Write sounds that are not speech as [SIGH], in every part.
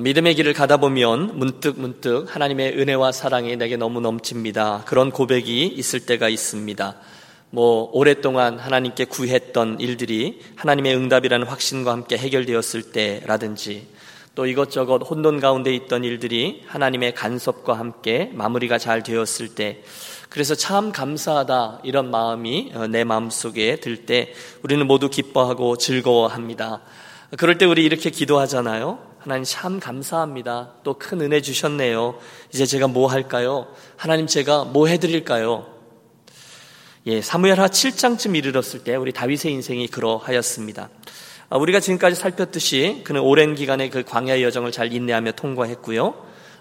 믿음의 길을 가다 보면 문득 문득 하나님의 은혜와 사랑이 내게 너무 넘칩니다. 그런 고백이 있을 때가 있습니다. 뭐 오랫동안 하나님께 구했던 일들이 하나님의 응답이라는 확신과 함께 해결되었을 때라든지 또 이것저것 혼돈 가운데 있던 일들이 하나님의 간섭과 함께 마무리가 잘 되었을 때 그래서 참 감사하다 이런 마음이 어, 내 마음속에 들 때 우리는 모두 기뻐하고 즐거워합니다. 그럴 때 우리 이렇게 기도하잖아요. 하나님 참 감사합니다. 또 큰 은혜 주셨네요. 이제 제가 뭐 할까요? 하나님 제가 뭐 해드릴까요? 예, 사무엘 하 7장쯤 이르렀을 때 우리 다윗의 인생이 그러하였습니다. 아, 우리가 지금까지 살폈듯이 그는 오랜 기간의 그 광야의 여정을 잘 인내하며 통과했고요.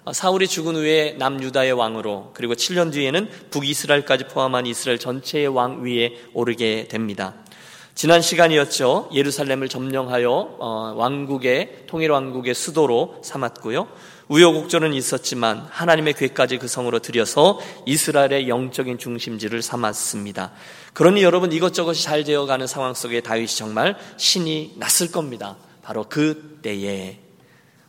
아, 사울이 죽은 후에 남유다의 왕으로 그리고 7년 뒤에는 북이스라엘까지 포함한 이스라엘 전체의 왕 위에 오르게 됩니다. 지난 시간이었죠. 예루살렘을 점령하여 어, 왕국의 통일 왕국의 수도로 삼았고요. 우여곡절은 있었지만 하나님의 괴까지 그 성으로 들여서 이스라엘의 영적인 중심지를 삼았습니다. 그러니 여러분 이것저것이 잘 되어가는 상황 속에 다윗이 정말 신이 났을 겁니다. 바로 그 때에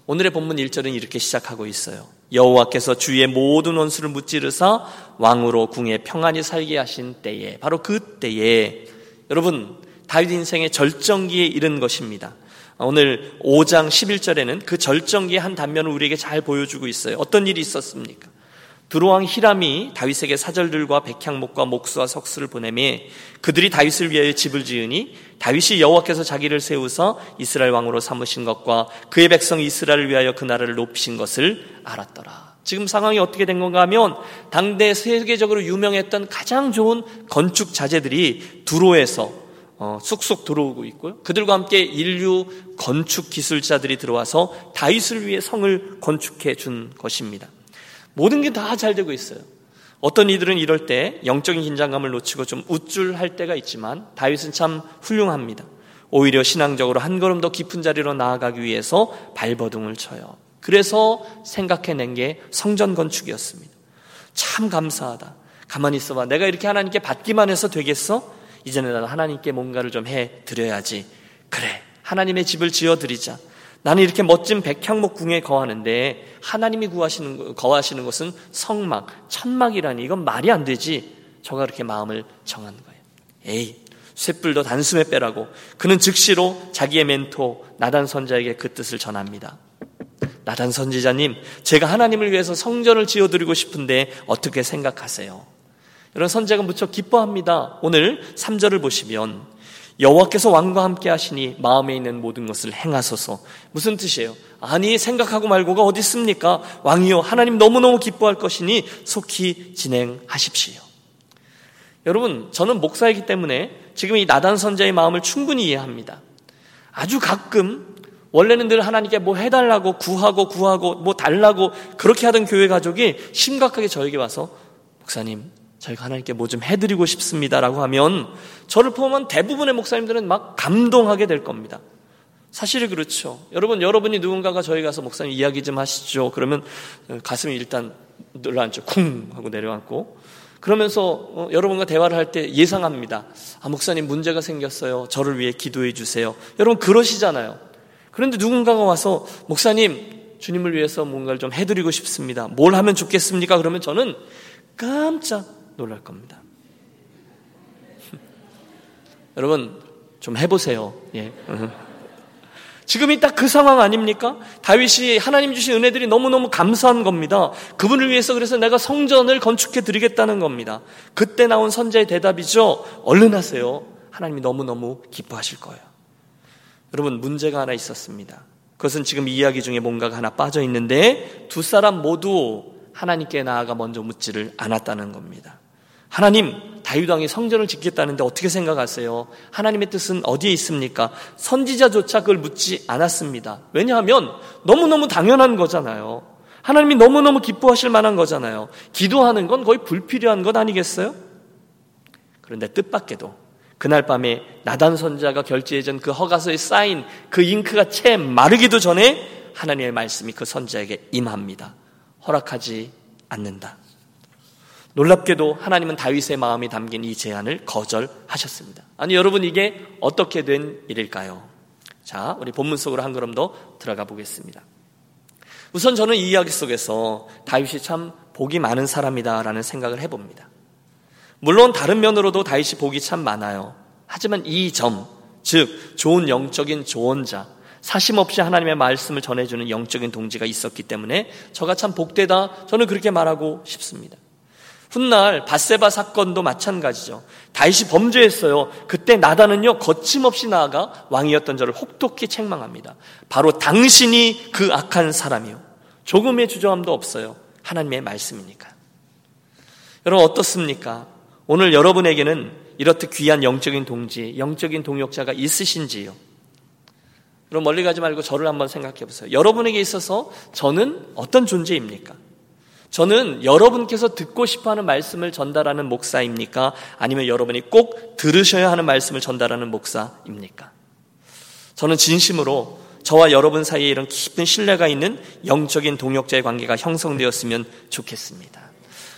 오늘의 본문 1절은 이렇게 시작하고 있어요. 여호와께서 주의 모든 원수를 무찌르사 왕으로 궁에 평안히 살게 하신 때에 바로 그 때에 여러분 다윗 인생의 절정기에 이른 것입니다. 오늘 5장 11절에는 그 절정기의 한 단면을 우리에게 잘 보여주고 있어요. 어떤 일이 있었습니까? 두로왕 히람이 다윗에게 사절들과 백향목과 목수와 석수를 보내매 그들이 다윗을 위하여 집을 지으니 다윗이 여호와께서 자기를 세우서 이스라엘 왕으로 삼으신 것과 그의 백성 이스라엘을 위하여 그 나라를 높이신 것을 알았더라. 지금 상황이 어떻게 된 건가 하면 당대 세계적으로 유명했던 가장 좋은 건축 자재들이 두로에서 어, 쑥쑥 들어오고 있고요. 그들과 함께 인류 건축 기술자들이 들어와서 다윗을 위해 성을 건축해 준 것입니다. 모든 게 다 잘 되고 있어요. 어떤 이들은 이럴 때 영적인 긴장감을 놓치고 좀 우쭐할 때가 있지만 다윗은 참 훌륭합니다. 오히려 신앙적으로 한 걸음 더 깊은 자리로 나아가기 위해서 발버둥을 쳐요. 그래서 생각해낸 게 성전 건축이었습니다. 참 감사하다. 가만히 있어봐. 내가 이렇게 하나님께 받기만 해서 되겠어? 이제는 나는 하나님께 뭔가를 좀 해 드려야지. 그래. 하나님의 집을 지어 드리자. 나는 이렇게 멋진 백향목 궁에 거하는데 하나님이 구하시는 거하시는 것은 성막, 천막이라니 이건 말이 안 되지. 저가 그렇게 마음을 정한 거예요. 에이, 쇳불도 단숨에 빼라고. 그는 즉시로 자기의 멘토 나단 선자에게 그 뜻을 전합니다. 나단 선지자님, 제가 하나님을 위해서 성전을 지어드리고 싶은데 어떻게 생각하세요? 여러분 선제가 무척 기뻐합니다. 오늘 3절을 보시면 여호와께서 왕과 함께 하시니 마음에 있는 모든 것을 행하소서. 무슨 뜻이에요? 아니 생각하고 말고가 어디 있습니까? 왕이요 하나님 너무너무 기뻐할 것이니 속히 진행하십시오. 여러분 저는 목사이기 때문에 지금 이 나단 선자의 마음을 충분히 이해합니다. 아주 가끔 원래는 늘 하나님께 뭐 해달라고 구하고 구하고 뭐 달라고 그렇게 하던 교회 가족이 심각하게 저에게 와서 목사님 저희가 하나님께 뭐 좀 해드리고 싶습니다라고 하면 저를 포함한 대부분의 목사님들은 막 감동하게 될 겁니다. 사실이 그렇죠. 여러분, 여러분이 누군가가 저희 가서 목사님 이야기 좀 하시죠. 그러면 가슴이 일단 늘어앉죠. 쿵 하고 내려앉고. 그러면서 어, 여러분과 대화를 할 때 예상합니다. 아, 목사님 문제가 생겼어요. 저를 위해 기도해 주세요. 여러분 그러시잖아요. 그런데 누군가가 와서 목사님 주님을 위해서 뭔가를 좀 해드리고 싶습니다. 뭘 하면 좋겠습니까? 그러면 저는 깜짝 놀랄 겁니다. [LAUGHS] 여러분 좀 해보세요. 예. [LAUGHS] 지금이 딱 그 상황 아닙니까? 다윗이 하나님 주신 은혜들이 너무너무 감사한 겁니다. 그분을 위해서 그래서 내가 성전을 건축해 드리겠다는 겁니다. 그때 나온 선자의 대답이죠. 얼른 하세요. 하나님이 너무너무 기뻐하실 거예요. 여러분, 문제가 하나 있었습니다. 그것은 지금 이야기 중에 뭔가가 하나 빠져 있는데 두 사람 모두 하나님께 나아가 먼저 묻지를 않았다는 겁니다. 하나님, 다윗 왕이 성전을 짓겠다는데 어떻게 생각하세요? 하나님의 뜻은 어디에 있습니까? 선지자조차 그걸 묻지 않았습니다. 왜냐하면 너무너무 당연한 거잖아요. 하나님이 너무너무 기뻐하실 만한 거잖아요. 기도하는 건 거의 불필요한 것 아니겠어요? 그런데 뜻밖에도 그날 밤에 나단 선자가 결제해준 그 허가서에 쌓인 그 잉크가 채 마르기도 전에 하나님의 말씀이 그 선자에게 임합니다. 허락하지 않는다. 놀랍게도 하나님은 다윗의 마음이 담긴 이 제안을 거절하셨습니다. 아니 여러분 이게 어떻게 된 일일까요? 자, 우리 본문 속으로 한 걸음 더 들어가 보겠습니다. 우선 저는 이 이야기 속에서 다윗이 참 복이 많은 사람이다라는 생각을 해봅니다. 물론 다른 면으로도 다윗이 복이 참 많아요. 하지만 이 점, 즉 좋은 영적인 조언자, 사심 없이 하나님의 말씀을 전해주는 영적인 동지가 있었기 때문에 저가 참 복되다 저는 그렇게 말하고 싶습니다. 훗날 바세바 사건도 마찬가지죠. 다윗이 범죄했어요. 그때 나단은요 거침없이 나아가 왕이었던 저를 혹독히 책망합니다. 바로 당신이 그 악한 사람이요. 조금의 주저함도 없어요. 하나님의 말씀이니까. 여러분 어떻습니까? 오늘 여러분에게는 이렇듯 귀한 영적인 동지, 영적인 동역자가 있으신지요? 여러분 멀리 가지 말고 저를 한번 생각해 보세요. 여러분에게 있어서 저는 어떤 존재입니까? 저는 여러분께서 듣고 싶어 하는 말씀을 전달하는 목사입니까? 아니면 여러분이 꼭 들으셔야 하는 말씀을 전달하는 목사입니까? 저는 진심으로 저와 여러분 사이에 이런 깊은 신뢰가 있는 영적인 동역자의 관계가 형성되었으면 좋겠습니다.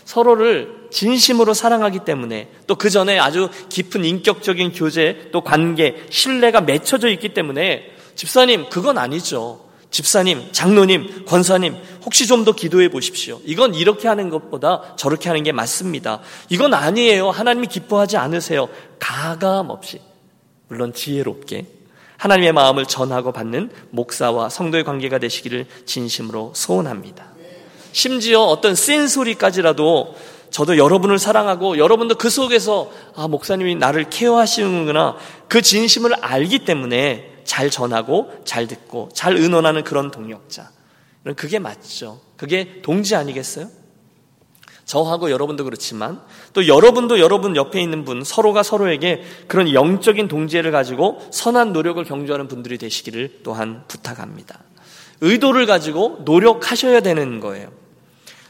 서로를 진심으로 사랑하기 때문에 또 그 전에 아주 깊은 인격적인 교제 또 관계, 신뢰가 맺혀져 있기 때문에 집사님, 그건 아니죠. 집사님, 장로님, 권사님, 혹시 좀 더 기도해 보십시오. 이건 이렇게 하는 것보다 저렇게 하는 게 맞습니다. 이건 아니에요. 하나님이 기뻐하지 않으세요. 가감 없이, 물론 지혜롭게 하나님의 마음을 전하고 받는 목사와 성도의 관계가 되시기를 진심으로 소원합니다. 심지어 어떤 센 소리까지라도 저도 여러분을 사랑하고 여러분도 그 속에서 아 목사님이 나를 케어하시는구나 그 진심을 알기 때문에 잘 전하고 잘 듣고 잘 의논하는 그런 동력자. 그게 맞죠. 그게 동지 아니겠어요? 저하고 여러분도 그렇지만 또 여러분도 여러분 옆에 있는 분 서로가 서로에게 그런 영적인 동지를 가지고 선한 노력을 경주하는 분들이 되시기를 또한 부탁합니다. 의도를 가지고 노력하셔야 되는 거예요.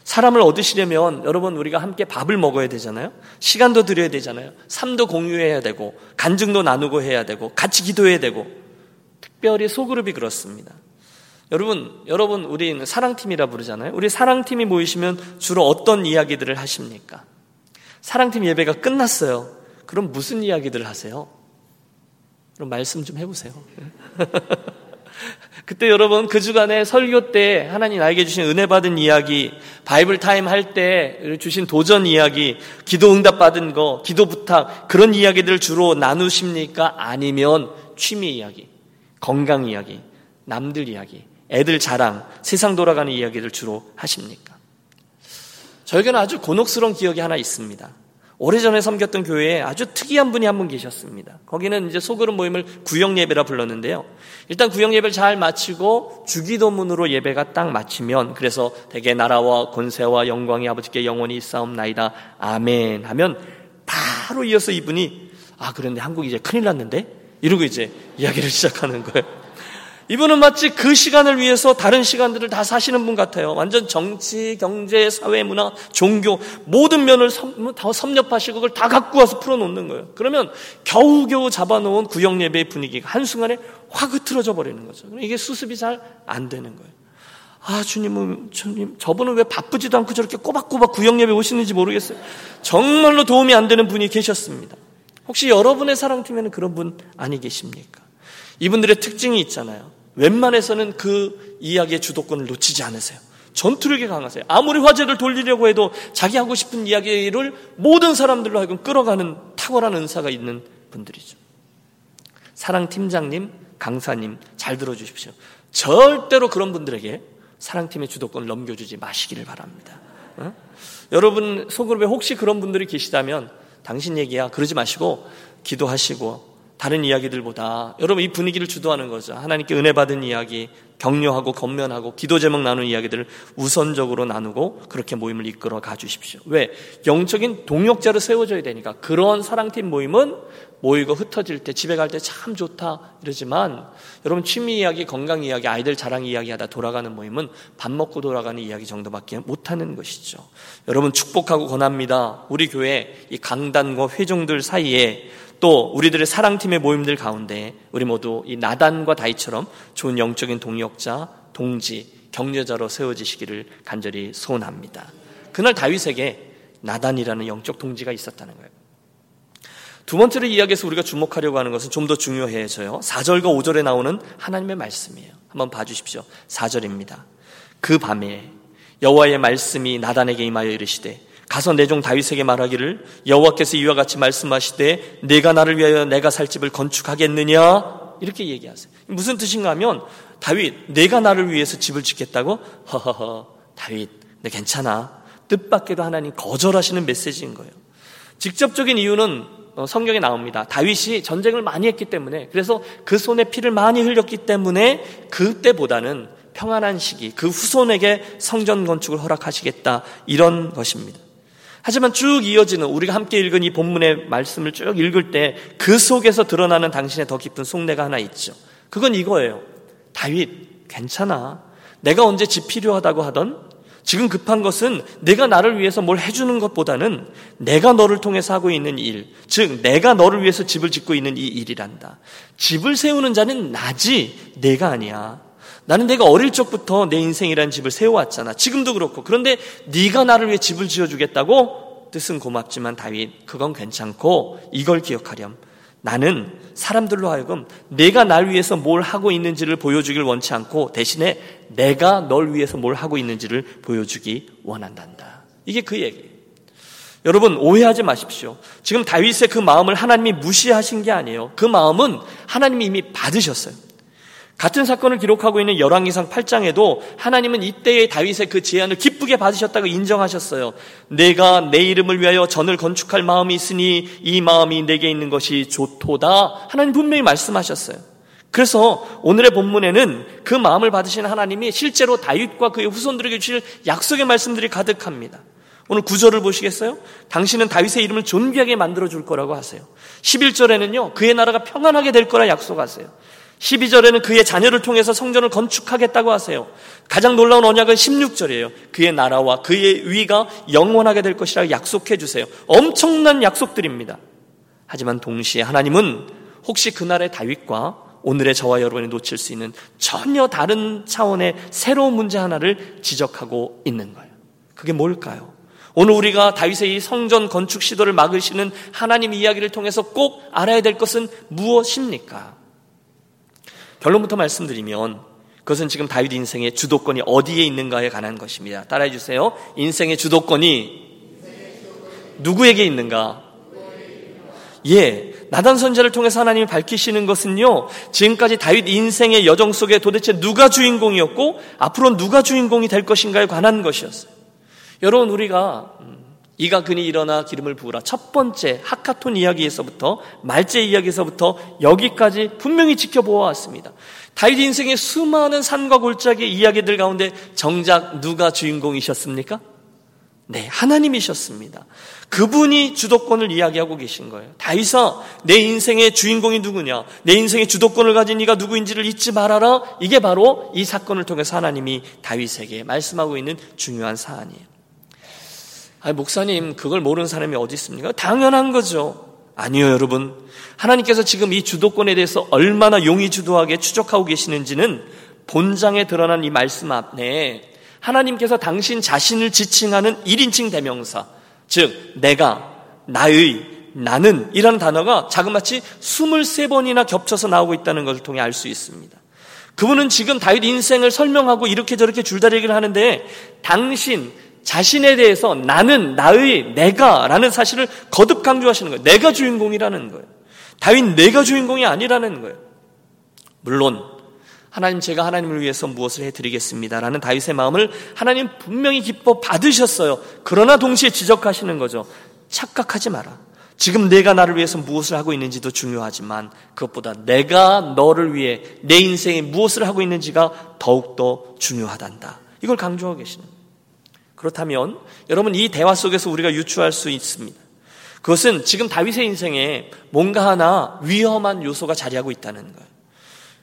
사람을 얻으시려면 여러분 우리가 함께 밥을 먹어야 되잖아요. 시간도 드려야 되잖아요. 삶도 공유해야 되고 간증도 나누고 해야 되고 같이 기도해야 되고 특별히 소그룹이 그렇습니다. 여러분, 여러분, 우리 사랑팀이라 부르잖아요. 우리 사랑팀이 모이시면 주로 어떤 이야기들을 하십니까? 사랑팀 예배가 끝났어요. 그럼 무슨 이야기들을 하세요? 그럼 말씀 좀 해보세요. [LAUGHS] 그때 여러분 그 주간에 설교 때 하나님 나에게 주신 은혜 받은 이야기, Bible time 할 때 주신 도전 이야기, 기도 응답 받은 거, 기도 부탁 그런 이야기들을 주로 나누십니까? 아니면 취미 이야기, 건강 이야기, 남들 이야기, 애들 자랑, 세상 돌아가는 이야기를 주로 하십니까? 저에게는 아주 곤혹스러운 기억이 하나 있습니다. 오래전에 섬겼던 교회에 아주 특이한 분이 한 분 계셨습니다. 거기는 이제 소그룹 모임을 구역 예배라 불렀는데요. 일단 구역 예배를 잘 마치고 주기도문으로 예배가 딱 마치면 그래서 대개 나라와 권세와 영광이 아버지께 영원히 있사옵나이다. 아멘 하면 바로 이어서 이분이 아 그런데 한국이 이제 큰일 났는데 이러고 이제 이야기를 [LAUGHS] 시작하는 거예요. 이분은 마치 그 시간을 위해서 다른 시간들을 다 사시는 분 같아요. 완전 정치, 경제, 사회, 문화, 종교 모든 면을 다 섭렵하시고 그걸 다 갖고 와서 풀어놓는 거예요. 그러면 겨우겨우 잡아놓은 구역 예배의 분위기가 한순간에 확 흐트러져 버리는 거죠. 이게 수습이 잘 안 되는 거예요. 아, 주님은, 주님, 저분은 왜 바쁘지도 않고 저렇게 꼬박꼬박 구역 예배 오시는지 모르겠어요. 정말로 도움이 안 되는 분이 계셨습니다. 혹시 여러분의 사랑팀에는 그런 분 아니 계십니까? 이분들의 특징이 있잖아요. 웬만해서는 그 이야기의 주도권을 놓치지 않으세요. 전투력이 강하세요. 아무리 화제를 돌리려고 해도 자기 하고 싶은 이야기를 모든 사람들로 하여금 끌어가는 탁월한 은사가 있는 분들이죠. 사랑팀장님, 강사님, 잘 들어주십시오. 절대로 그런 분들에게 사랑팀의 주도권을 넘겨주지 마시기를 바랍니다. 어? 여러분 소그룹에 혹시 그런 분들이 계시다면 당신 얘기야. 그러지 마시고 기도하시고 다른 이야기들보다 여러분 이 분위기를 주도하는 거죠. 하나님께 은혜 받은 이야기, 격려하고 건면하고 기도 제목 나누는 이야기들을 우선적으로 나누고 그렇게 모임을 이끌어 가 주십시오. 왜? 영적인 동역자로 세워져야 되니까. 그런 사랑팀 모임은 모이고 흩어질 때 집에 갈 때 참 좋다 이러지만 여러분 취미 이야기, 건강 이야기, 아이들 자랑 이야기 하다 돌아가는 모임은 밥 먹고 돌아가는 이야기 정도밖에 못 하는 것이죠. 여러분 축복하고 권합니다. 우리 교회 이 강단과 회종들 사이에 또 우리들의 사랑팀의 모임들 가운데 우리 모두 이 나단과 다이처럼 좋은 영적인 동역자, 동지, 격려자로 세워지시기를 간절히 소원합니다. 그날 다윗에게 나단이라는 영적 동지가 있었다는 거예요. 두 번째로 이야기에서 우리가 주목하려고 하는 것은 좀 더 중요해져요. 4절과 5절에 나오는 하나님의 말씀이에요. 한번 봐주십시오. 4절입니다. 그 밤에 여호와의 말씀이 나단에게 임하여 이르시되 가서 내 종 다윗에게 말하기를 여호와께서 이와 같이 말씀하시되 내가 나를 위하여 내가 살 집을 건축하겠느냐 이렇게 얘기하세요. 무슨 뜻인가 하면 다윗 내가 나를 위해서 집을 짓겠다고 허허허 다윗 내 괜찮아 뜻밖에도 하나님 거절하시는 메시지인 거예요. 직접적인 이유는 어, 성경에 나옵니다. 다윗이 전쟁을 많이 했기 때문에 그래서 그 손에 피를 많이 흘렸기 때문에 그때보다는 평안한 시기 그 후손에게 성전 건축을 허락하시겠다 이런 것입니다. 하지만 쭉 이어지는 우리가 함께 읽은 이 본문의 말씀을 쭉 읽을 때 그 속에서 드러나는 당신의 더 깊은 속내가 하나 있죠. 그건 이거예요. 다윗, 괜찮아. 내가 언제 집 필요하다고 하던 지금 급한 것은 내가 나를 위해서 뭘 해주는 것보다는 내가 너를 통해서 하고 있는 일, 즉, 내가 너를 위해서 집을 짓고 있는 이 일이란다. 집을 세우는 자는 나지, 내가 아니야. 나는 내가 어릴 적부터 내 인생이라는 집을 세워왔잖아. 지금도 그렇고. 그런데 네가 나를 위해 집을 지어주겠다고? 뜻은 고맙지만 다윗, 그건 괜찮고 이걸 기억하렴. 나는 사람들로 하여금 내가 날 위해서 뭘 하고 있는지를 보여주길 원치 않고 대신에 내가 널 위해서 뭘 하고 있는지를 보여주기 원한단다. 이게 그 얘기예요. 여러분 오해하지 마십시오. 지금 다윗의 그 마음을 하나님이 무시하신 게 아니에요. 그 마음은 하나님이 이미 받으셨어요. 같은 사건을 기록하고 있는 열왕기상 8장에도 하나님은 이때의 다윗의 그 제안을 기쁘게 받으셨다고 인정하셨어요. 내가 내 이름을 위하여 전을 건축할 마음이 있으니 이 마음이 내게 있는 것이 좋도다. 하나님 분명히 말씀하셨어요. 그래서 오늘의 본문에는 그 마음을 받으신 하나님이 실제로 다윗과 그의 후손들에게 주실 약속의 말씀들이 가득합니다. 오늘 구절을 보시겠어요? 당신은 다윗의 이름을 존귀하게 만들어 줄 거라고 하세요. 11절에는요, 그의 나라가 평안하게 될 거라 약속하세요. 12절에는 그의 자녀를 통해서 성전을 건축하겠다고 하세요. 가장 놀라운 언약은 16절이에요. 그의 나라와 그의 위가 영원하게 될 것이라 약속해 주세요. 엄청난 약속들입니다. 하지만 동시에 하나님은 혹시 그날의 다윗과 오늘의 저와 여러분이 놓칠 수 있는 전혀 다른 차원의 새로운 문제 하나를 지적하고 있는 거예요. 그게 뭘까요? 오늘 우리가 다윗의 이 성전 건축 시도를 막으시는 하나님 이야기를 통해서 꼭 알아야 될 것은 무엇입니까? 결론부터 말씀드리면 그것은 지금 다윗 인생의 주도권이 어디에 있는가에 관한 것입니다. 따라해 주세요. 인생의 주도권이 누구에게 있는가? 예. 나단 선자를 통해서 하나님이 밝히시는 것은요, 지금까지 다윗 인생의 여정 속에 도대체 누가 주인공이었고, 앞으로 누가 주인공이 될 것인가에 관한 것이었어요. 여러분, 우리가 음, 이가 그니 일어나 기름을 부으라. 첫 번째 하카톤 이야기에서부터 말제 이야기에서부터 여기까지 분명히 지켜보아왔습니다. 다윗 인생의 수많은 산과 골짜기의 이야기들 가운데 정작 누가 주인공이셨습니까? 네, 하나님이셨습니다. 그분이 주도권을 이야기하고 계신 거예요. 다윗아, 내 인생의 주인공이 누구냐? 내 인생의 주도권을 가진 이가 누구인지를 잊지 말아라. 이게 바로 이 사건을 통해서 하나님이 다윗에게 말씀하고 있는 중요한 사안이에요. 아니, 목사님, 그걸 모르는 사람이 어디 있습니까? 당연한 거죠. 아니요, 여러분. 하나님께서 지금 이 주도권에 대해서 얼마나 용의 주도하게 추적하고 계시는지는 본장에 드러난 이 말씀 앞에 하나님께서 당신 자신을 지칭하는 1인칭 대명사, 즉, 내가, 나의, 나는 이라는 단어가 자그마치 23번이나 겹쳐서 나오고 있다는 것을 통해 알 수 있습니다. 그분은 지금 다윗 인생을 설명하고 이렇게 저렇게 줄다리기를 하는데 당신, 자신에 대해서 나는 나의 내가 라는 사실을 거듭 강조하시는 거예요. 내가 주인공이라는 거예요. 다윗 내가 주인공이 아니라는 거예요. 물론 하나님 제가 하나님을 위해서 무엇을 해드리겠습니다라는 다윗의 마음을 하나님 분명히 기뻐 받으셨어요. 그러나 동시에 지적하시는 거죠. 착각하지 마라. 지금 내가 나를 위해서 무엇을 하고 있는지도 중요하지만 그것보다 내가 너를 위해 내 인생에 무엇을 하고 있는지가 더욱더 중요하단다. 이걸 강조하고 계시는 거예요. 그렇다면 여러분 이 대화 속에서 우리가 유추할 수 있습니다. 그것은 지금 다윗의 인생에 뭔가 하나 위험한 요소가 자리하고 있다는 거예요.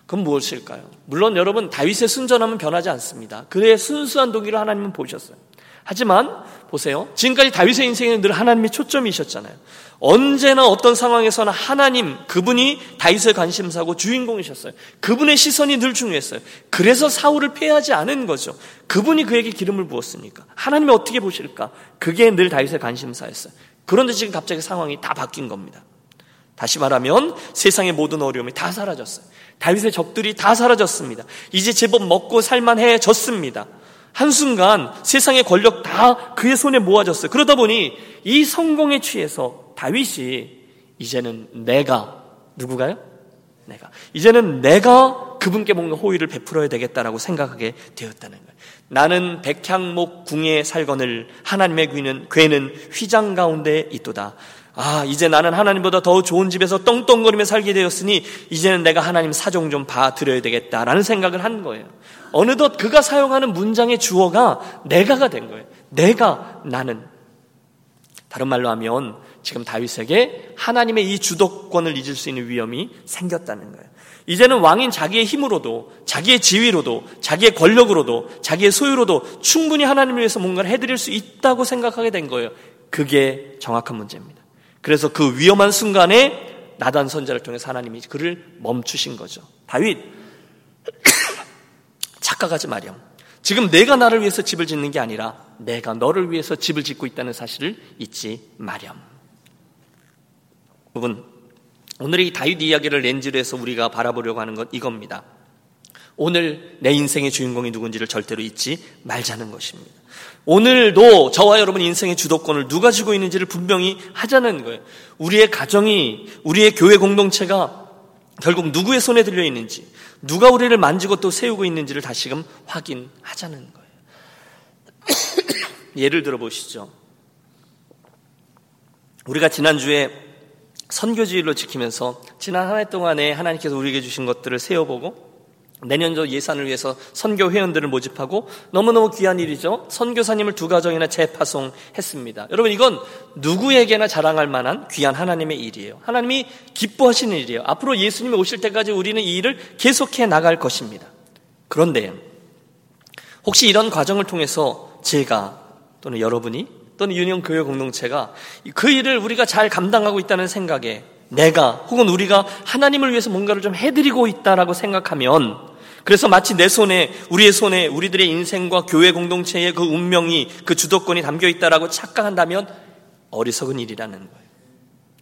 그건 무엇일까요? 물론 여러분 다윗의 순전함은 변하지 않습니다. 그의 순수한 동기를 하나님은 보셨어요. 하지만 보세요. 지금까지 다윗의 인생에는 늘 하나님이 초점이셨잖아요. 언제나 어떤 상황에서나 하나님 그분이 다윗의 관심사고 주인공이셨어요. 그분의 시선이 늘 중요했어요. 그래서 사울을 패하지 않은 거죠. 그분이 그에게 기름을 부었으니까. 하나님이 어떻게 보실까? 그게 늘 다윗의 관심사였어요. 그런데 지금 갑자기 상황이 다 바뀐 겁니다. 다시 말하면 세상의 모든 어려움이 다 사라졌어요. 다윗의 적들이 다 사라졌습니다. 이제 제법 먹고 살만해졌습니다. 한순간 세상의 권력 다 그의 손에 모아졌어요. 그러다 보니 이 성공에 취해서 다윗이 이제는 내가 누구가요? 내가 이제는 내가 그분께 뭔가 호의를 베풀어야 되겠다라고 생각하게 되었다는 거예요. 나는 백향목 궁에 살거늘 하나님의 귀는 괴는 휘장 가운데 있도다. 아, 이제 나는 하나님보다 더 좋은 집에서 떵떵거리며 살게 되었으니 이제는 내가 하나님 사정 좀 봐드려야 되겠다라는 생각을 한 거예요. 어느덧 그가 사용하는 문장의 주어가 내가가 된 거예요. 내가 나는 다른 말로 하면 지금 다윗에게 하나님의 이 주도권을 잊을 수 있는 위험이 생겼다는 거예요. 이제는 왕인 자기의 힘으로도, 자기의 지위로도, 자기의 권력으로도, 자기의 소유로도 충분히 하나님을 위해서 뭔가를 해드릴 수 있다고 생각하게 된 거예요. 그게 정확한 문제입니다. 그래서 그 위험한 순간에 나단 선자를 통해서 하나님이 그를 멈추신 거죠. 다윗, 착각하지 마렴. 지금 내가 나를 위해서 집을 짓는 게 아니라 내가 너를 위해서 집을 짓고 있다는 사실을 잊지 마렴. 부분 오늘 이 다윗 이야기를 렌즈로 해서 우리가 바라보려고 하는 것 이겁니다. 오늘 내 인생의 주인공이 누군지를 절대로 잊지 말자는 것입니다. 오늘도 저와 여러분 인생의 주도권을 누가 쥐고 있는지를 분명히 하자는 거예요. 우리의 가정이, 우리의 교회 공동체가 결국 누구의 손에 들려 있는지, 누가 우리를 만지고 또 세우고 있는지를 다시금 확인하자는 거예요. [COUGHS] 예를 들어 보시죠. 우리가 지난주에 선교지일로 지키면서 지난 한 해 동안에 하나님께서 우리에게 주신 것들을 세워보고 내년도 예산을 위해서 선교 회원들을 모집하고 너무너무 귀한 일이죠. 선교사님을 두 가정이나 재파송했습니다. 여러분 이건 누구에게나 자랑할 만한 귀한 하나님의 일이에요. 하나님이 기뻐하시는 일이에요. 앞으로 예수님이 오실 때까지 우리는 이 일을 계속해 나갈 것입니다. 그런데 혹시 이런 과정을 통해서 제가 또는 여러분이 또는 유년 교회 공동체가 그 일을 우리가 잘 감당하고 있다는 생각에 내가 혹은 우리가 하나님을 위해서 뭔가를 좀 해드리고 있다라고 생각하면 그래서 마치 내 손에 우리의 손에 우리들의 인생과 교회 공동체의 그 운명이 그 주도권이 담겨 있다라고 착각한다면 어리석은 일이라는 거예요.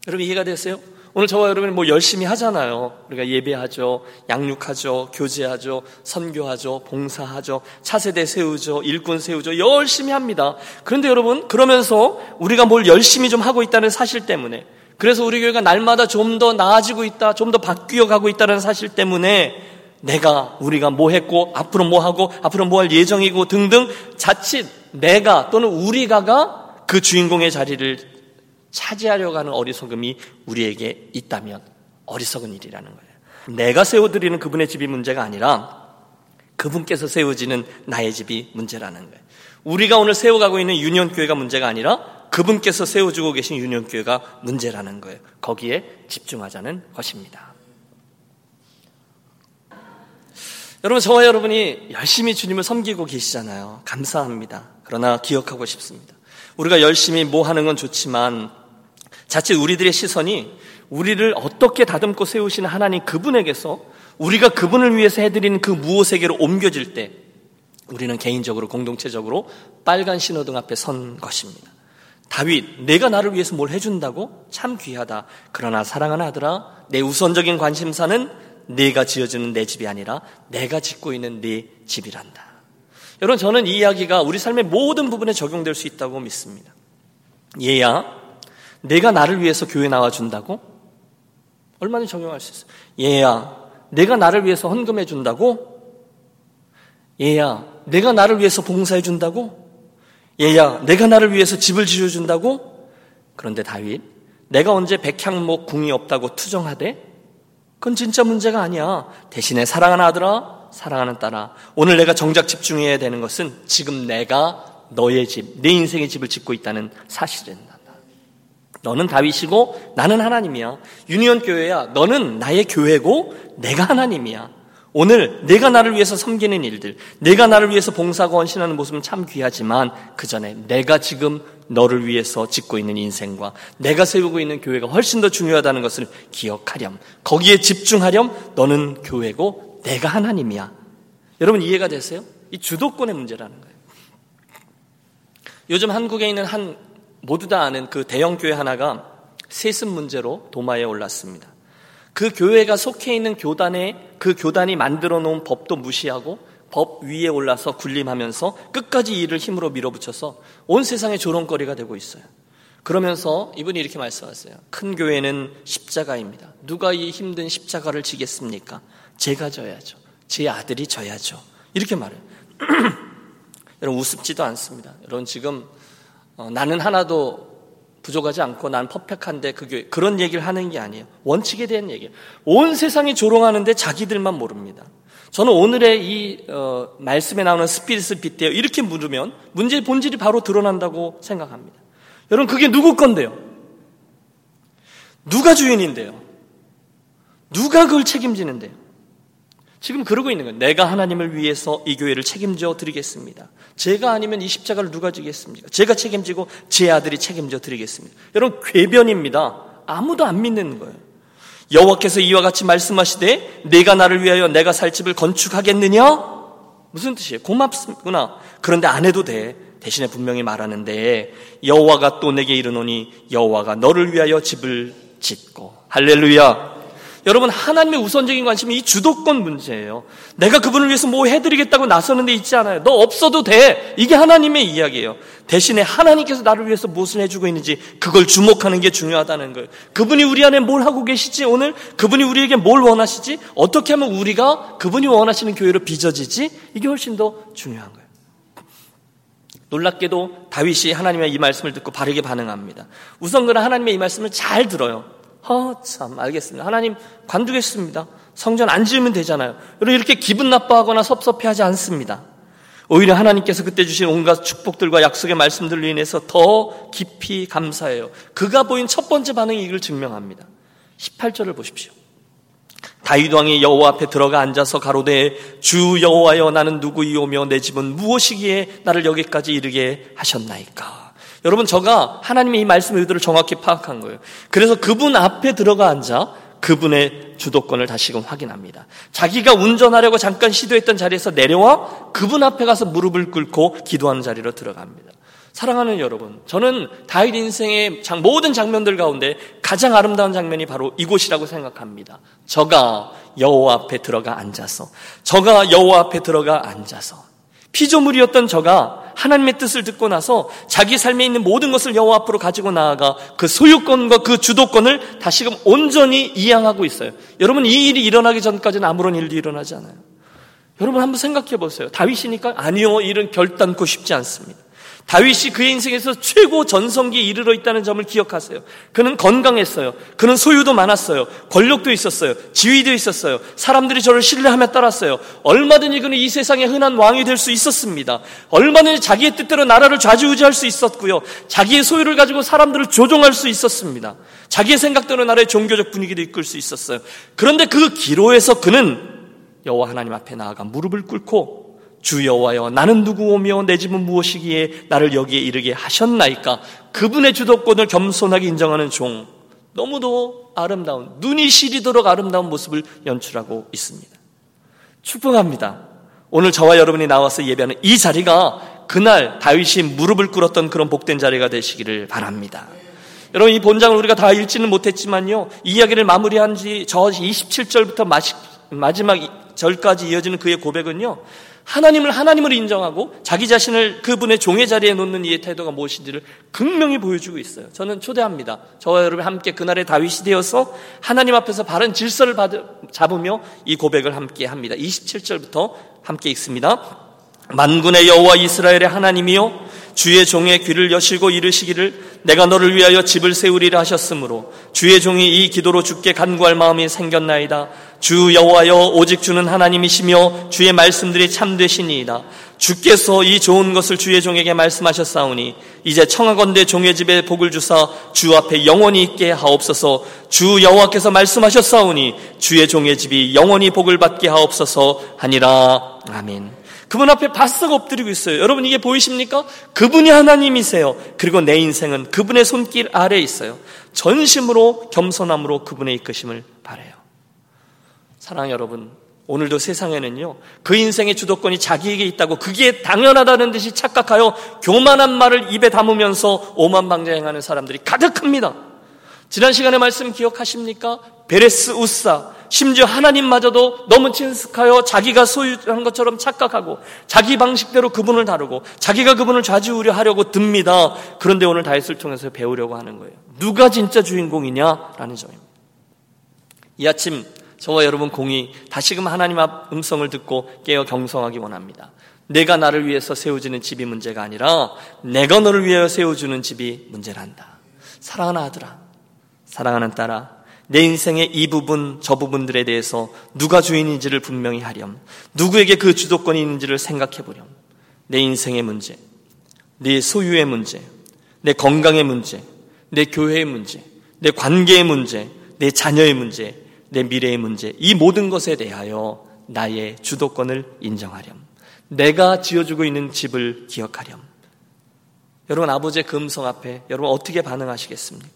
여러분 이해가 됐어요? 오늘 저와 여러분이 뭐 열심히 하잖아요. 우리가 예배하죠, 양육하죠, 교제하죠, 선교하죠, 봉사하죠, 차세대 세우죠, 일꾼 세우죠, 열심히 합니다. 그런데 여러분, 그러면서 우리가 뭘 열심히 좀 하고 있다는 사실 때문에, 그래서 우리 교회가 날마다 좀 더 나아지고 있다, 좀 더 바뀌어 가고 있다는 사실 때문에 내가 우리가 뭐 했고 앞으로 뭐 하고 앞으로 뭐 할 예정이고 등등 자칫 내가 또는 우리가가 그 주인공의 자리를 차지하려고 하는 어리석음이 우리에게 있다면 어리석은 일이라는 거예요. 내가 세워드리는 그분의 집이 문제가 아니라 그분께서 세워지는 나의 집이 문제라는 거예요. 우리가 오늘 세워가고 있는 유년교회가 문제가 아니라 그분께서 세워주고 계신 유년교회가 문제라는 거예요. 거기에 집중하자는 것입니다. 여러분, 저와 여러분이 열심히 주님을 섬기고 계시잖아요. 감사합니다. 그러나 기억하고 싶습니다. 우리가 열심히 뭐 하는 건 좋지만 자칫 우리들의 시선이 우리를 어떻게 다듬고 세우시는 하나님 그분에게서 우리가 그분을 위해서 해드리는 그 무엇에게로 옮겨질 때 우리는 개인적으로 공동체적으로 빨간 신호등 앞에 선 것입니다. 다윗, 내가 나를 위해서 뭘 해준다고? 참 귀하다. 그러나 사랑하는 아들아, 내 우선적인 관심사는 네가 지어주는 내 집이 아니라 내가 짓고 있는 네 집이란다. 여러분 저는 이 이야기가 우리 삶의 모든 부분에 적용될 수 있다고 믿습니다. 얘야, 내가 나를 위해서 교회 나와 준다고? 얼마나 적용할 수 있어? 얘야, 내가 나를 위해서 헌금해 준다고? 얘야, 내가 나를 위해서 봉사해 준다고? 얘야, 내가 나를 위해서 집을 지어 준다고? 그런데 다윗, 내가 언제 백향목 궁이 없다고 투정하되? 그건 진짜 문제가 아니야. 대신에 사랑하는 아들아, 사랑하는 딸아. 오늘 내가 정작 집중해야 되는 것은 지금 내가 너의 집, 내 인생의 집을 짓고 있다는 사실은 너는 다윗이고 나는 하나님이야. 유니온 교회야. 너는 나의 교회고 내가 하나님이야. 오늘 내가 나를 위해서 섬기는 일들, 내가 나를 위해서 봉사고 헌신하는 모습은 참 귀하지만 그 전에 내가 지금 너를 위해서 짓고 있는 인생과 내가 세우고 있는 교회가 훨씬 더 중요하다는 것을 기억하렴. 거기에 집중하렴. 너는 교회고 내가 하나님이야. 여러분 이해가 되세요? 이 주도권의 문제라는 거예요. 요즘 한국에 있는 한 모두 다 아는 그 대형 교회 하나가 세습 문제로 도마에 올랐습니다. 그 교회가 속해 있는 교단에 그 교단이 만들어 놓은 법도 무시하고 법 위에 올라서 군림하면서 끝까지 일을 힘으로 밀어붙여서 온 세상의 조롱거리가 되고 있어요. 그러면서 이분이 이렇게 말씀하세요. 큰 교회는 십자가입니다. 누가 이 힘든 십자가를 지겠습니까? 제가 져야죠. 제 아들이 져야죠. 이렇게 말해요. [CLEARS THROAT] 여러분 우습지도 않습니다. 여러분 지금 어, 나는 하나도 부족하지 않고 난 퍼펙한데 그 교회 그런 얘기를 하는 게 아니에요. 원칙에 대한 얘기예요. 온 세상이 조롱하는데 자기들만 모릅니다. 저는 오늘의 이 어, 말씀에 나오는 스피릿을 빗대어 이렇게 물으면 문제의 본질이 바로 드러난다고 생각합니다. 여러분 그게 누구 건데요? 누가 주인인데요? 누가 그걸 책임지는데요? 지금 그러고 있는 거예요. 내가 하나님을 위해서 이 교회를 책임져 드리겠습니다. 제가 아니면 이 십자가를 누가 지겠습니까? 제가 책임지고 제 아들이 책임져 드리겠습니다. 여러분 궤변입니다. 아무도 안 믿는 거예요. 여호와께서 이와 같이 말씀하시되 내가 나를 위하여 내가 살 집을 건축하겠느냐? 무슨 뜻이에요? 고맙구나. 그런데 안 해도 돼. 대신에 분명히 말하는데 여호와가 또 내게 이르노니 여호와가 너를 위하여 집을 짓고 할렐루야. 여러분 하나님의 우선적인 관심이 이 주도권 문제예요. 내가 그분을 위해서 뭐 해드리겠다고 나서는 데 있지 않아요. 너 없어도 돼. 이게 하나님의 이야기예요. 대신에 하나님께서 나를 위해서 무엇을 해주고 있는지 그걸 주목하는 게 중요하다는 거예요. 그분이 우리 안에 뭘 하고 계시지 오늘? 그분이 우리에게 뭘 원하시지? 어떻게 하면 우리가 그분이 원하시는 교회로 빚어지지? 이게 훨씬 더 중요한 거예요. 놀랍게도 다윗이 하나님의 이 말씀을 듣고 바르게 반응합니다. 우선 그는 하나님의 이 말씀을 잘 들어요. 허, 참, 알겠습니다. 하나님 관두겠습니다. 성전 안 지으면 되잖아요. 여러분 이렇게 기분 나빠하거나 섭섭해하지 않습니다. 오히려 하나님께서 그때 주신 온갖 축복들과 약속의 말씀들로 인해서 더 깊이 감사해요. 그가 보인 첫 번째 반응이 이걸 증명합니다. 18절을 보십시오. 다윗 왕이 여호와 앞에 들어가 앉아서 가로되 주 여호와여 나는 누구이오며 내 집은 무엇이기에 나를 여기까지 이르게 하셨나이까. 여러분 저가 하나님의 이 말씀의 의도를 정확히 파악한 거예요. 그래서 그분 앞에 들어가 앉아 그분의 주도권을 다시금 확인합니다. 자기가 운전하려고 잠깐 시도했던 자리에서 내려와 그분 앞에 가서 무릎을 꿇고 기도하는 자리로 들어갑니다. 사랑하는 여러분, 저는 다윗 인생의 모든 장면들 가운데 가장 아름다운 장면이 바로 이곳이라고 생각합니다. 저가 여호와 앞에 들어가 앉아서, 저가 여호와 앞에 들어가 앉아서, 피조물이었던 저가 하나님의 뜻을 듣고 나서 자기 삶에 있는 모든 것을 여호와 앞으로 가지고 나아가 그 소유권과 그 주도권을 다시금 온전히 이양하고 있어요. 여러분 이 일이 일어나기 전까지는 아무런 일도 일어나지 않아요. 여러분 한번 생각해 보세요. 다윗이니까 아니요, 일은 결단코 쉽지 않습니다. 다윗이 그의 인생에서 최고 전성기에 이르러 있다는 점을 기억하세요. 그는 건강했어요. 그는 소유도 많았어요. 권력도 있었어요. 지위도 있었어요. 사람들이 저를 신뢰하며 따랐어요. 얼마든지 그는 이 세상의 흔한 왕이 될 수 있었습니다. 얼마든지 자기의 뜻대로 나라를 좌지우지할 수 있었고요. 자기의 소유를 가지고 사람들을 조종할 수 있었습니다. 자기의 생각대로 나라의 종교적 분위기도 이끌 수 있었어요. 그런데 그 기로에서 그는 여호와 하나님 앞에 나아가 무릎을 꿇고 주 여호와여 나는 누구오며 내 집은 무엇이기에 나를 여기에 이르게 하셨나이까 그분의 주도권을 겸손하게 인정하는 종 너무도 아름다운 눈이 시리도록 아름다운 모습을 연출하고 있습니다. 축복합니다. 오늘 저와 여러분이 나와서 예배하는 이 자리가 그날 다윗이 무릎을 꿇었던 그런 복된 자리가 되시기를 바랍니다. 여러분 이 본장을 우리가 다 읽지는 못했지만요. 이 이야기를 마무리한 지 저 27절부터 마지막 절까지 이어지는 그의 고백은요. 하나님을 하나님을 인정하고 자기 자신을 그분의 종의 자리에 놓는 이의 태도가 무엇인지를 극명히 보여주고 있어요. 저는 초대합니다. 저와 여러분 함께 그날의 다윗이 되어서 하나님 앞에서 바른 질서를 받, 잡으며 이 고백을 함께 합니다. 27절부터 함께 읽습니다. 만군의 여호와 이스라엘의 하나님이요 주의 종의 귀를 여시고 이르시기를 내가 너를 위하여 집을 세우리라 하셨으므로 주의 종이 이 기도로 주께 간구할 마음이 생겼나이다. 주 여호와여 오직 주는 하나님이시며 주의 말씀들이 참되시니이다. 주께서 이 좋은 것을 주의 종에게 말씀하셨사오니 이제 청하건대 종의 집에 복을 주사 주 앞에 영원히 있게 하옵소서 주 여호와께서 말씀하셨사오니 주의 종의 집이 영원히 복을 받게 하옵소서 하니라 아멘. 그분 앞에 바싹 엎드리고 있어요. 여러분 이게 보이십니까? 그분이 하나님이세요. 그리고 내 인생은 그분의 손길 아래에 있어요. 전심으로 겸손함으로 그분의 이끄심을 바래요. 사랑 여러분, 오늘도 세상에는요, 그 인생의 주도권이 자기에게 있다고 그게 당연하다는 듯이 착각하여 교만한 말을 입에 담으면서 오만방자행하는 사람들이 가득합니다. 지난 시간에 말씀 기억하십니까? 베레스 우사 심지어 하나님마저도 너무 친숙하여 자기가 소유한 것처럼 착각하고 자기 방식대로 그분을 다루고 자기가 그분을 좌지우려 하려고 듭니다. 그런데 오늘 다윗을 통해서 배우려고 하는 거예요. 누가 진짜 주인공이냐라는 점입니다. 이 아침 저와 여러분 공이 다시금 하나님 앞 음성을 듣고 깨어 경성하기 원합니다. 내가 나를 위해서 세워지는 집이 문제가 아니라 내가 너를 위하여 세워주는 집이 문제란다. 사랑하는 아들아, 사랑하는 딸아, 내 인생의 이 부분, 저 부분들에 대해서 누가 주인인지를 분명히 하렴. 누구에게 그 주도권이 있는지를 생각해 보렴. 내 인생의 문제, 내 소유의 문제, 내 건강의 문제, 내 교회의 문제, 내 관계의 문제, 내 자녀의 문제, 내 미래의 문제, 이 모든 것에 대하여 나의 주도권을 인정하렴. 내가 지어주고 있는 집을 기억하렴. 여러분, 아버지의 금성 앞에 여러분 어떻게 반응하시겠습니까?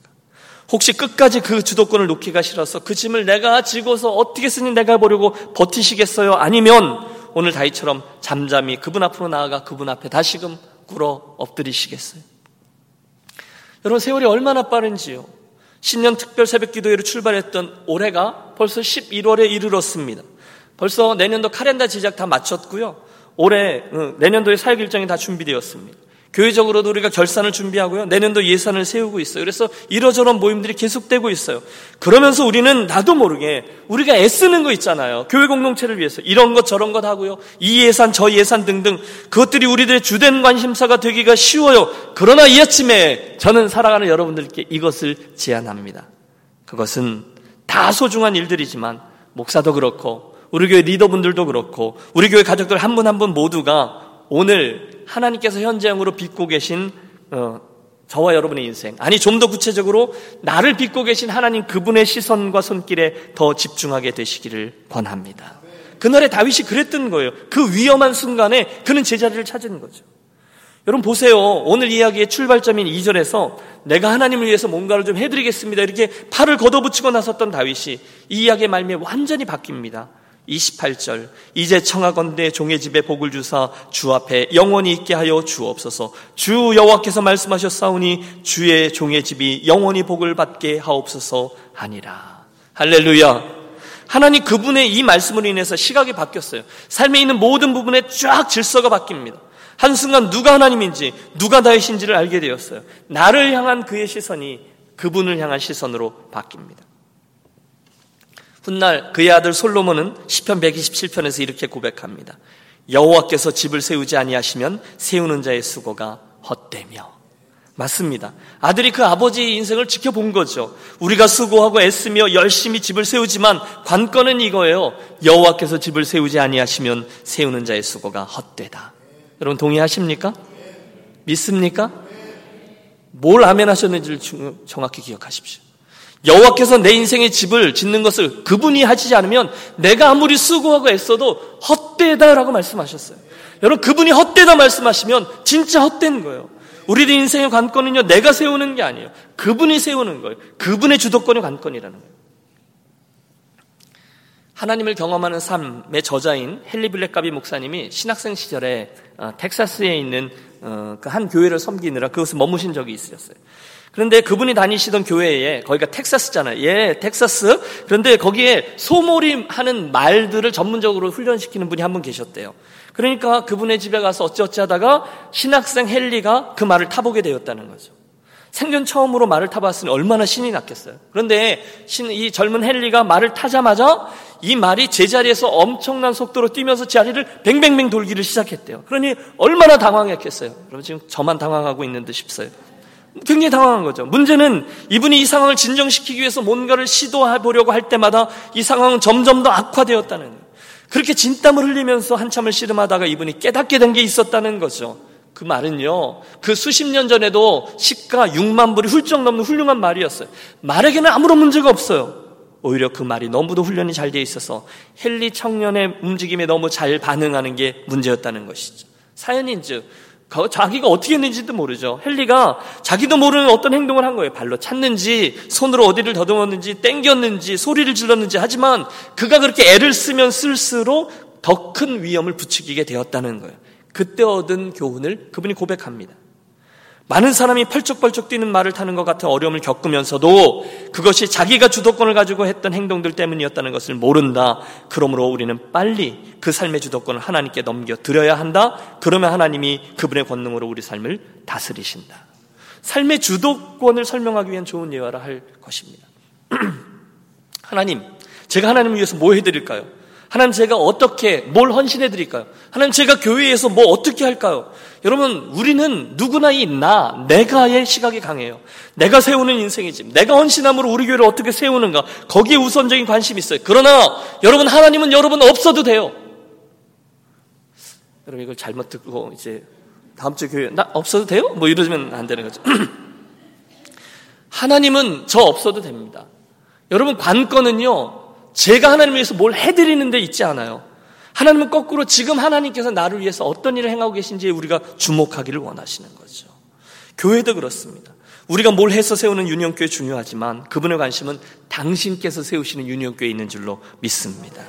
혹시 끝까지 그 주도권을 놓기가 싫어서 그 짐을 내가 지고서 어떻게 쓰니 내가 보려고 버티시겠어요? 아니면 오늘 다이처럼 잠잠히 그분 앞으로 나아가 그분 앞에 다시금 꿇어 엎드리시겠어요? 여러분 세월이 얼마나 빠른지요. 신년 특별 새벽 기도회로 출발했던 올해가 벌써 11월에 이르렀습니다. 벌써 내년도 카렌다 제작 다 마쳤고요. 올해 어, 내년도의 사역 일정이 다 준비되었습니다. 교회적으로도 우리가 결산을 준비하고요. 내년도 예산을 세우고 있어요. 그래서 이러저런 모임들이 계속되고 있어요. 그러면서 우리는 나도 모르게 우리가 애쓰는 거 있잖아요. 교회 공동체를 위해서 이런 것 저런 것 하고요. 이 예산 저 예산 등등 그것들이 우리들의 주된 관심사가 되기가 쉬워요. 그러나 이 아침에 저는 살아가는 여러분들께 이것을 제안합니다. 그것은 다 소중한 일들이지만 목사도 그렇고 우리 교회 리더분들도 그렇고 우리 교회 가족들 한 분 한 분 모두가 오늘 하나님께서 현재형으로 빚고 계신 어, 저와 여러분의 인생 아니 좀 더 구체적으로 나를 빚고 계신 하나님 그분의 시선과 손길에 더 집중하게 되시기를 권합니다. 그날에 다윗이 그랬던 거예요. 그 위험한 순간에 그는 제자리를 찾은 거죠. 여러분 보세요. 오늘 이야기의 출발점인 2절에서 내가 하나님을 위해서 뭔가를 좀 해드리겠습니다. 이렇게 팔을 걷어붙이고 나섰던 다윗이 이 이야기의 말미에 완전히 바뀝니다. 28절 이제 청하건대 종의 집에 복을 주사 주 앞에 영원히 있게 하여 주옵소서. 주 여호와께서 말씀하셨사오니 주의 종의 집이 영원히 복을 받게 하옵소서 하니라. 할렐루야. 하나님 그분의 이 말씀으로 인해서 시각이 바뀌었어요. 삶에 있는 모든 부분에 쫙 질서가 바뀝니다. 한순간 누가 하나님인지 누가 다윗인지를 알게 되었어요. 나를 향한 그의 시선이 그분을 향한 시선으로 바뀝니다 훗날 그의 아들 솔로몬은 시편 127편에서 이렇게 고백합니다. 여호와께서 집을 세우지 아니하시면 세우는 자의 수고가 헛되며 맞습니다. 아들이 그 아버지의 인생을 지켜본 거죠. 우리가 수고하고 애쓰며 열심히 집을 세우지만 관건은 이거예요. 여호와께서 집을 세우지 아니하시면 세우는 자의 수고가 헛되다. 여러분 동의하십니까? 믿습니까? 뭘 아멘 하셨는지를 정확히 기억하십시오. 여호와께서 내 인생의 집을 짓는 것을 그분이 하시지 않으면 내가 아무리 수고하고 애써도 헛되다라고 말씀하셨어요. 여러분 그분이 헛되다 말씀하시면 진짜 헛된 거예요. 우리들 인생의 관건은요 내가 세우는 게 아니에요. 그분이 세우는 거예요. 그분의 주도권이 관건이라는 거예요. 하나님을 경험하는 삶의 저자인 헨리 블랙가비 목사님이 신학생 시절에 어, 텍사스에 있는 어, 그한 교회를 섬기느라 그것을 머무신 적이 있으셨어요. 그런데 그분이 다니시던 교회에 거기가 텍사스잖아요. 예, 텍사스. 그런데 거기에 소몰이 하는 말들을 전문적으로 훈련시키는 분이 한 분 계셨대요. 그러니까 그분의 집에 가서 어찌어찌 하다가 신학생 헨리가 그 말을 타보게 되었다는 거죠. 생전 처음으로 말을 타봤으니 얼마나 신이 났겠어요. 그런데 신, 이 젊은 헨리가 말을 타자마자 이 말이 제자리에서 엄청난 속도로 뛰면서 자리를 뱅뱅뱅 돌기를 시작했대요. 그러니 얼마나 당황했겠어요. 여러분 지금 저만 당황하고 있는 듯 싶어요. 굉장히 당황한 거죠. 문제는 이분이 이 상황을 진정시키기 위해서 뭔가를 시도해 보려고 할 때마다 이 상황은 점점 더 악화되었다는 거예요. 그렇게 진땀을 흘리면서 한참을 씨름하다가 이분이 깨닫게 된 게 있었다는 거죠. 그 말은요, 그 수십 년 전에도 시가 6만 불이 훌쩍 넘는 훌륭한 말이었어요. 말에게는 아무런 문제가 없어요. 오히려 그 말이 너무도 훈련이 잘 되어 있어서 헨리 청년의 움직임에 너무 잘 반응하는 게 문제였다는 것이죠. 사연인 즉 자기가 어떻게 했는지도 모르죠. 헨리가 자기도 모르는 어떤 행동을 한 거예요. 발로 찼는지, 손으로 어디를 더듬었는지, 땡겼는지, 소리를 질렀는지 하지만 그가 그렇게 애를 쓰면 쓸수록 더 큰 위험을 부추기게 되었다는 거예요. 그때 얻은 교훈을 그분이 고백합니다. 많은 사람이 펄쩍펄쩍 뛰는 말을 타는 것 같은 어려움을 겪으면서도 그것이 자기가 주도권을 가지고 했던 행동들 때문이었다는 것을 모른다. 그러므로 우리는 빨리 그 삶의 주도권을 하나님께 넘겨 드려야 한다. 그러면 하나님이 그분의 권능으로 우리 삶을 다스리신다. 삶의 주도권을 설명하기 위한 좋은 예화라 할 것입니다. [CLEARS THROAT] 하나님, 제가 하나님을 위해서 뭐 해드릴까요? 하나님 제가 어떻게 뭘 헌신해 드릴까요? 하나님 제가 교회에서 뭐 어떻게 할까요? 여러분 우리는 누구나 이 나, 내가의 시각이 강해요. 내가 세우는 인생의 집, 내가 헌신함으로 우리 교회를 어떻게 세우는가 거기에 우선적인 관심이 있어요. 그러나 여러분 하나님은 여러분 없어도 돼요. 여러분 이걸 잘못 듣고 이제 다음 주 교회 나 없어도 돼요? 뭐 이러면 안 되는 거죠. [CLEARS THROAT] 하나님은 저 없어도 됩니다. 여러분 관건은요. 제가 하나님을 위해서 뭘 해드리는 데 있지 않아요. 하나님은 거꾸로 지금 하나님께서 나를 위해서 어떤 일을 행하고 계신지 우리가 주목하기를 원하시는 거죠. 교회도 그렇습니다. 우리가 뭘 해서 세우는 유년교회 중요하지만 그분의 관심은 당신께서 세우시는 유년교회에 있는 줄로 믿습니다.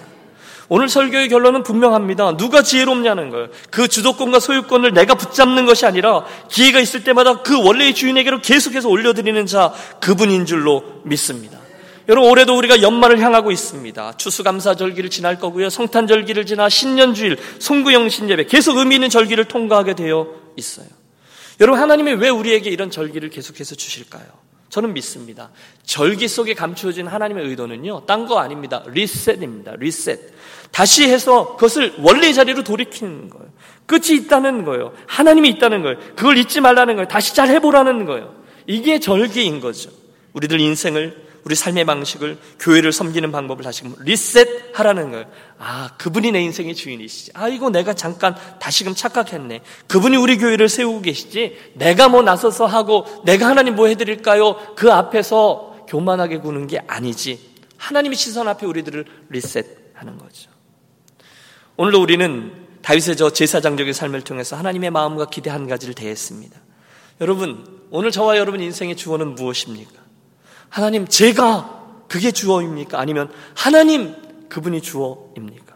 오늘 설교의 결론은 분명합니다. 누가 지혜롭냐는 거예요. 그 주도권과 소유권을 내가 붙잡는 것이 아니라 기회가 있을 때마다 그 원래의 주인에게로 계속해서 올려드리는 자 그분인 줄로 믿습니다. 여러분 올해도 우리가 연말을 향하고 있습니다. 추수감사절기를 지날 거고요. 성탄절기를 지나 신년주일, 송구영신 예배 계속 의미 있는 절기를 통과하게 되어 있어요. 여러분 하나님이 왜 우리에게 이런 절기를 계속해서 주실까요? 저는 믿습니다. 절기 속에 감추어진 하나님의 의도는요, 딴 거 아닙니다. 리셋입니다. 리셋. 다시 해서 그것을 원래 자리로 돌이키는 거예요. 끝이 있다는 거예요. 하나님이 있다는 거예요. 그걸 잊지 말라는 거예요. 다시 잘 해보라는 거예요. 이게 절기인 거죠. 우리들 인생을 우리 삶의 방식을 교회를 섬기는 방법을 다시금 리셋하라는 거예요. 아, 그분이 내 인생의 주인이시지. 아, 이거 내가 잠깐 다시금 착각했네. 그분이 우리 교회를 세우고 계시지. 내가 뭐 나서서 하고 내가 하나님 뭐 해드릴까요? 그 앞에서 교만하게 구는 게 아니지. 하나님의 시선 앞에 우리들을 리셋하는 거죠. 오늘도 우리는 다윗의 저 제사장적인 삶을 통해서 하나님의 마음과 기대 한 가지를 대했습니다. 여러분, 오늘 저와 여러분 인생의 주어는 무엇입니까? 하나님, 제가 그게 주어입니까? 아니면 하나님, 그분이 주어입니까?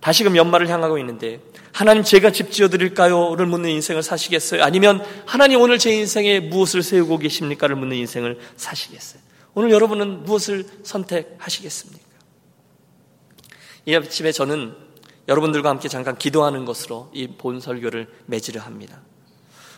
다시금 연말을 향하고 있는데, 하나님 제가 집 지어 드릴까요?를 묻는 인생을 사시겠어요? 아니면 하나님 오늘 제 인생에 무엇을 세우고 계십니까?를 묻는 인생을 사시겠어요? 오늘 여러분은 무엇을 선택하시겠습니까? 이 아침에 저는 여러분들과 함께 잠깐 기도하는 것으로 이 본 설교를 맺으려 합니다.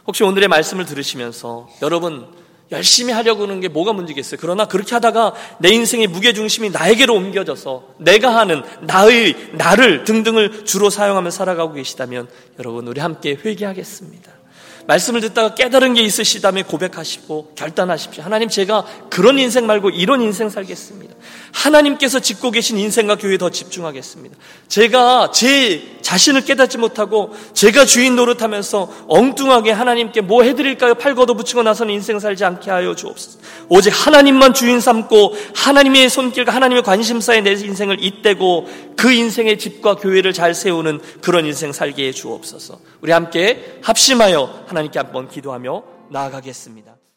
혹시 오늘의 말씀을 들으시면서 여러분 열심히 하려고 하는 게 뭐가 문제겠어요? 그러나 그렇게 하다가 내 인생의 무게중심이 나에게로 옮겨져서 내가 하는 나의, 나를 등등을 주로 사용하며 살아가고 계시다면 여러분, 우리 함께 회개하겠습니다. 말씀을 듣다가 깨달은 게 있으시다면 고백하시고 결단하십시오. 하나님 제가 그런 인생 말고 이런 인생 살겠습니다. 하나님께서 짓고 계신 인생과 교회에 더 집중하겠습니다. 제가 제 자신을 깨닫지 못하고 제가 주인 노릇하면서 엉뚱하게 하나님께 뭐 해드릴까요? 팔 걷어 붙이고 나서는 인생 살지 않게 하여 주옵소서. 오직 하나님만 주인 삼고 하나님의 손길과 하나님의 관심사에 내 인생을 잇대고 그 인생의 집과 교회를 잘 세우는 그런 인생 살게 해 주옵소서. 우리 함께 합심하여 하나님께 한번 기도하며 나아가겠습니다.